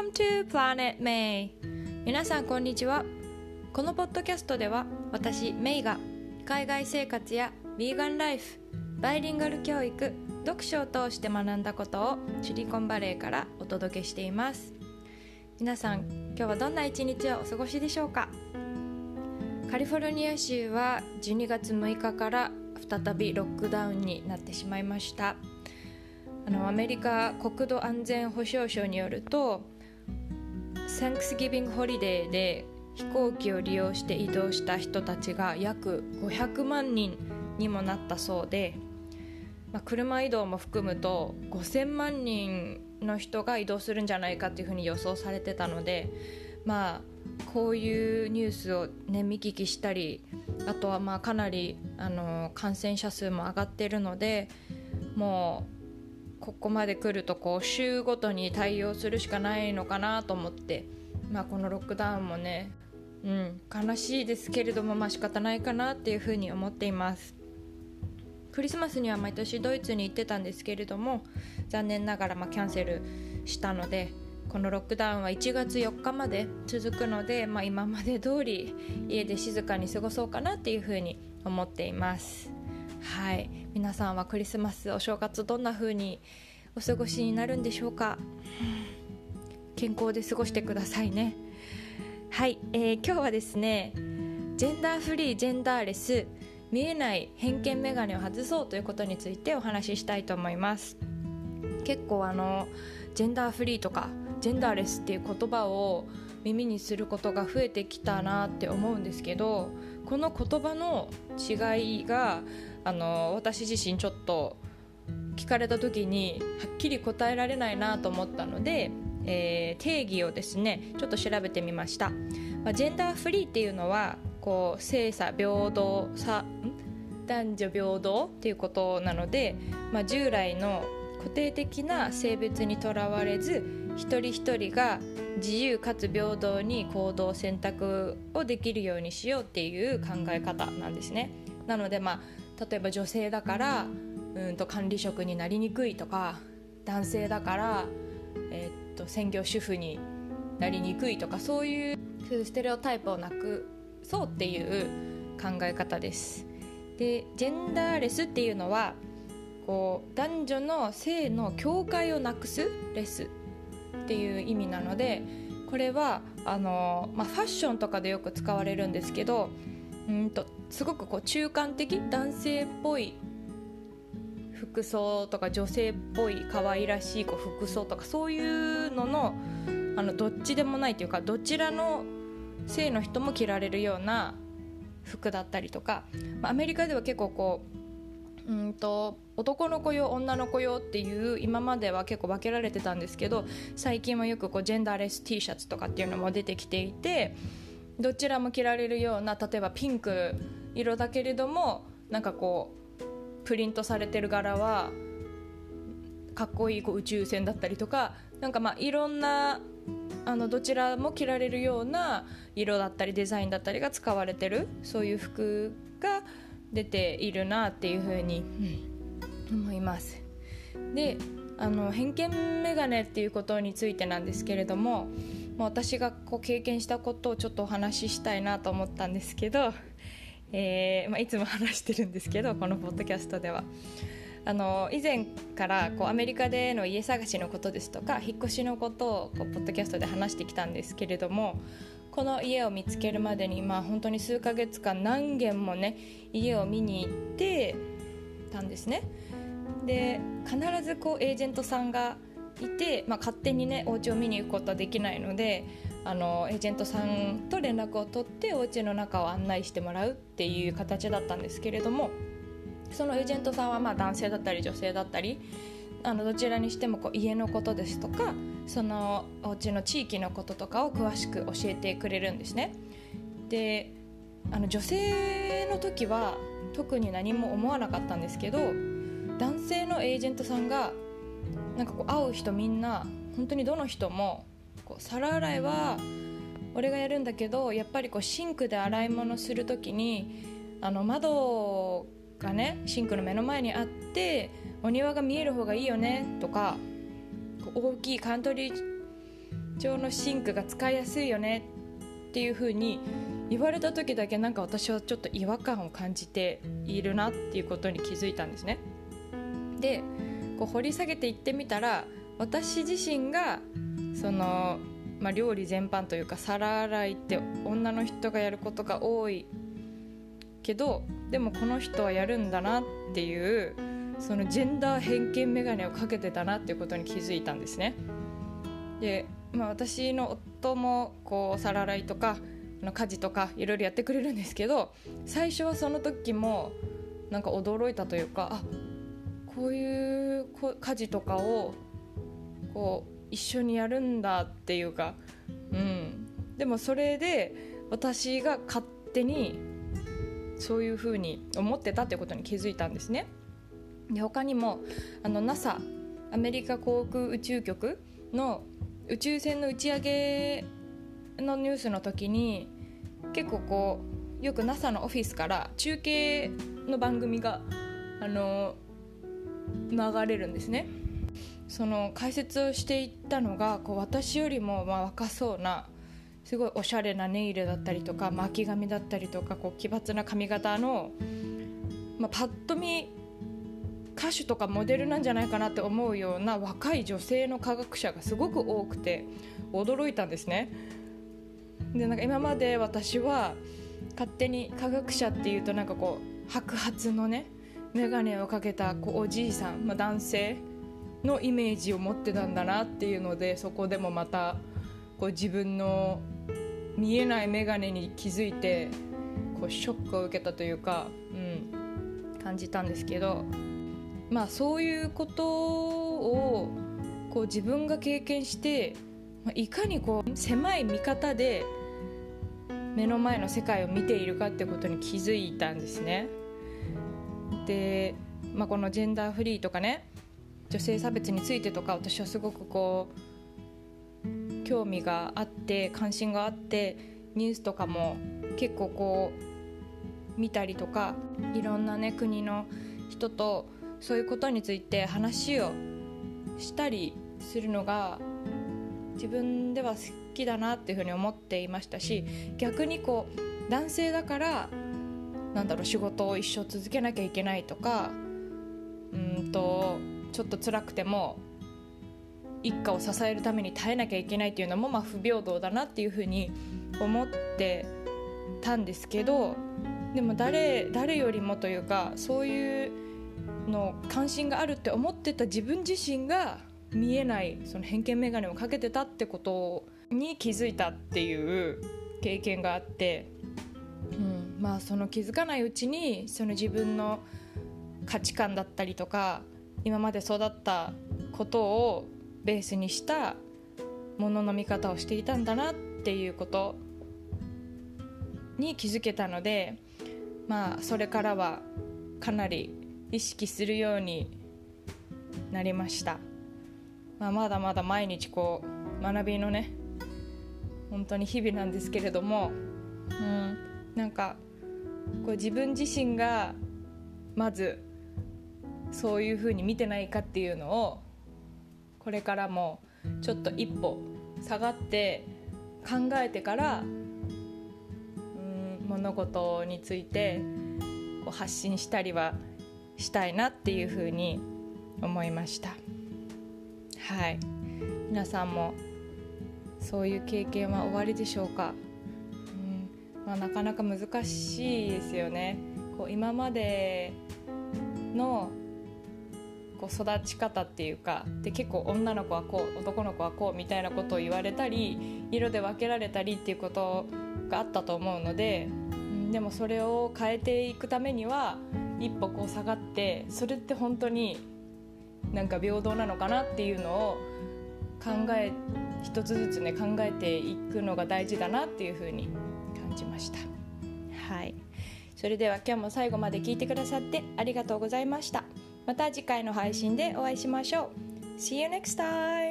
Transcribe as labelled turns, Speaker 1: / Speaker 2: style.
Speaker 1: Welcome to Planet May. 皆さんこんにちは。このポッドキャストでは私メイが海外生活やヴィーガンライフバイリンガル教育読書を通して学んだことをシリコンバレーからお届けしています。皆さん今日はどんな一日をお過ごしでしょうか？カリフォルニア州は12月6日から再びロックダウンになってしまいました。あのアメリカ国土安全保障省によると Thanksgiving ホリデーで飛行機を利用して移動した人たちが約500万人にもなったそうで、まあ、車移動も含むと5000万人の人が移動するんじゃないかというふうに予想されてたのでまあこういうニュースを、ね、見聞きしたりあとはまあかなりあの感染者数も上がっているのでもうここまで来るとこう週ごとに対応するしかないのかなと思って、まあ、このロックダウンもね、うん、悲しいですけれどもまあ仕方ないかなっていうふうに思っていますクリスマスには毎年ドイツに行ってたんですけれども残念ながらまキャンセルしたのでこのロックダウンは1月4日まで続くので、まあ、今まで通り家で静かに過ごそうかなっていうふうに思っています。はい。皆さんはクリスマスお正月どんな風にお過ごしになるんでしょうか？健康で過ごしてくださいね。はい、えー、今日はですねジェンダーフリージェンダーレス見えない偏見メガネを外そうということについてお話ししたいと思います。結構あのジェンダーフリーとかジェンダーレスっていう言葉を耳にすることが増えてきたなって思うんですけどこの言葉の違いがあの私自身ちょっと聞かれた時にはっきり答えられないなと思ったので、えー、定義をですねちょっと調べてみました、まあ、ジェンダーフリーっていうのはこう性差平等さ男女平等っていうことなので、まあ、従来の固定的な性別にとらわれず一人一人が自由かつ平等に行動選択をできるようにしようっていう考え方なんですね。なのでまあ例えば女性だからうんと管理職になりにくいとか男性だから、えー、っと専業主婦になりにくいとかそういうステレオタイプをなくそうっていう考え方です。でジェンダーレスっていうのはこう男女の性の境界をなくすレスっていう意味なのでこれはあの、まあ、ファッションとかでよく使われるんですけどうんとすごくこう中間的男性っぽい服装とか女性っぽい可愛らしいこう服装とかそういうののあのどっちでもないというかどちらの性の人も着られるような服だったりとか、ま、アメリカでは結構こううんと男の子用女の子用っていう今までは結構分けられてたんですけど最近はよくこうジェンダーレス T シャツとかっていうのも出てきていてどちらも着られるような例えばピンク色だけれどもなんかこうプリントされてる柄はかっこいいこう宇宙船だったりとかなんかまあいろんなあのどちらも着られるような色だったりデザインだったりが使われてるそういう服が出ているなっていうふうに、うん、思います。であの偏見メガネっていうことについてなんですけれどももう私がこう経験したことをちょっとお話ししたいなと思ったんですけど、えーまあ、いつも話してるんですけどこのポッドキャストでは。あの以前からこうアメリカでの家探しのことですとか引っ越しのことをこうポッドキャストで話してきたんですけれどもこの家を見つけるまでに、まあ、本当に数ヶ月間何軒もね家を見に行ってたんですね。で必ずこうエージェントさんがいて、まあ、勝手にねお家を見に行くことはできないのであのエージェントさんと連絡を取ってお家の中を案内してもらうっていう形だったんですけれどもそのエージェントさんはまあ男性だったり女性だったりあのどちらにしてもこう家のことですとかそのお家の地域のこととかを詳しく教えてくれるんですね。であの女性の時は特に何も思わなかったんですけど男性のエージェントさんがなんかこう会う人みんな本当にどの人もこう皿洗いは俺がやるんだけどやっぱりこうシンクで洗い物する時にあの窓がねシンクの目の前にあってお庭が見える方がいいよねとか大きいカントリー調のシンクが使いやすいよねっていう風に言われた時だけなんか私はちょっと違和感を感じているなっていうことに気づいたんですね。でこう掘り下げていってみたら私自身がその、まあ、料理全般というか皿洗いって女の人がやることが多いけどでもこの人はやるんだなっていうそのジェンダー偏見眼鏡をかけてたなっていうことに気づいたんですね。で、まあ、私の夫もこう皿洗いとかの家事とかいろいろやってくれるんですけど最初はその時もなんか驚いたというかあこういう家事とかをこう一緒にやるんだっていうか、うん、でもそれで私が勝手にそういうふうに思ってたってことに気づいたんですね。で他にもあの NASA アメリカ航空宇宙局の宇宙船の打ち上げのニュースの時に結構こうよく NASA のオフィスから中継の番組があの流れるんですねその解説をしていったのがこう私よりもまあ若そうなすごいおしゃれなネイルだったりとか巻き髪だったりとかこう奇抜な髪型の、まあ、パッと見歌手とかモデルなんじゃないかなって思うような若い女性の科学者がすごく多くて驚いたんですね。でなんか今まで私は勝手に科学者っていうとなんかこう白髪のね眼鏡をかけたこうおじいさん、まあ、男性のイメージを持ってたんだなっていうのでそこでもまたこう自分の見えない眼鏡に気づいてこうショックを受けたというか、うん、感じたんですけどまあそういうことをこう自分が経験していかにこう狭い見方で目の前の世界を見ているかってことに気づいたんですね。で、まあ、このジェンダーフリーとかね女性差別についてとか私はすごくこう興味があって関心があってニュースとかも結構こう見たりとかいろんなね国の人とそういうことについて話をしたりするのが自分では好きだなっていうふうに思っていましたし逆にこう男性だからなんだろう仕事を一生続けなきゃいけないとかうんとちょっと辛くても一家を支えるために耐えなきゃいけないっていうのもまあ不平等だなっていうふうに思ってたんですけどでも誰誰よりもというかそういうの関心があるって思ってた自分自身が見えないその偏見眼鏡をかけてたってことに気づいたっていう経験があって、うんまあ、その気づかないうちにその自分の価値観だったりとか今まで育ったことをベースにしたものの見方をしていたんだなっていうことに気づけたのでまあそれからはかなり意識するようになりました。まあ、まだまだ毎日こう学びのね本当に日々なんですけれども、うん、なんかこう自分自身がまずそういうふうに見てないかっていうのをこれからもちょっと一歩下がって考えてから、うん、物事についてこう発信したりはしたいなっていうふうに思いました。はい。皆さんもそういう経験は終わりでしょうか、うん。まあ、なかなか難しいですよね。こう今までのこう育ち方っていうかで結構女の子はこう男の子はこうみたいなことを言われたり色で分けられたりっていうことがあったと思うので、でもそれを変えていくためには一歩こう下がってそれって本当になんか平等なのかなっていうのを考え一つずつね考えていくのが大事だなっていうふうに感じました。はい。それでは今日も最後まで聞いてくださってありがとうございました。また次回の配信でお会いしましょう See you next time!